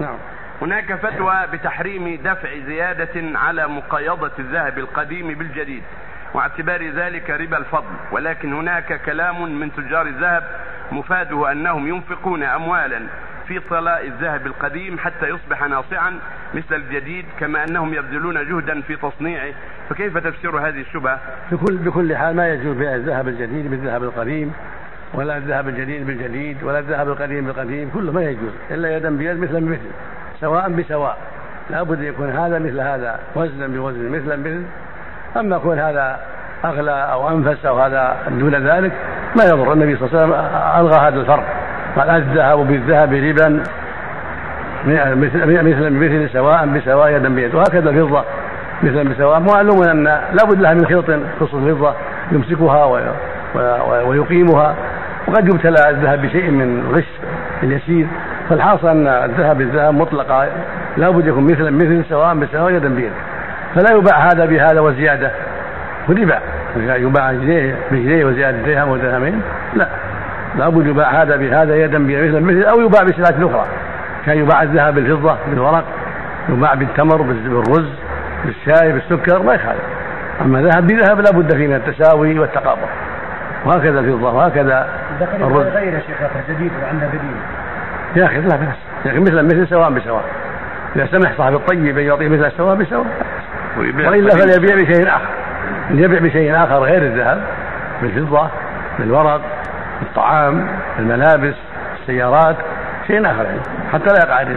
نعم. هناك فتوى بتحريم دفع زيادة على مقايضة الذهب القديم بالجديد واعتبار ذلك ربا الفضل. ولكن هناك كلام من تجار الذهب مفاده أنهم ينفقون اموالا في طلاء الذهب القديم حتى يصبح ناصعا مثل الجديد كما أنهم يبذلون جهدا في تصنيعه. فكيف تفسير هذه الشبهة؟ بكل بكل حال ما يجوز بيع الذهب الجديد بالذهب القديم؟ ولا الذهب الجديد بالجديد ولا الذهب القديم بالقديم كله ما يجوز إلا يدا بيد مثلا بمثل سواء بسواء. لابد أن يكون هذا مثل هذا وزنا بوزن مثلا بمثل أما كون هذا أغلى أو أنفس أو هذا دون ذلك ما يضر. النبي صلى الله عليه وسلم ألغى هذا الفرق. قال الذهب بالذهب ربا مثلا بمثل سواء بسواء يدا بيد. وهكذا الفضة مثلا بسواء. معلوم أن لابد لها من خلط خصوص الفضة يمسكها ويقيمها. وقد يبتلى الذهب بشيء من غش اليسير فالحاصل أن الذهب بالذهب مطلقه لابد يكون مثلا مثل سواء بسواء يدا بيد. فلا يباع هذا بهذا وزيادة. وربا يباع جنيه بجنيه وزيادة درهم ودرهمين لا. لابد يباع هذا بهذا يدا بمثل مثل أو يباع بسلعة أخرى. كان يباع الذهب بالفضة بالورق يباع بالتمر بالرز بالشاي بالسكر ما يخالف. أما ذهب بذهب لابد فيه من التساوي والتقابل وهكذا الفضة وهكذا الرز غير يا شيخ جديد وعندنا بديل؟ يا أخي لا باس يا أخي مثل مثل سواء بسواء. إذا سمح صاحب الطيب أن يعطيه مثل سواء بسواء. وإلا فليبيع بشيء آخر. يبيع بشيء آخر غير الذهب بالفضة بالورق بالطعام بالملابس السيارات شيء آخر يعني. حتى لا يقع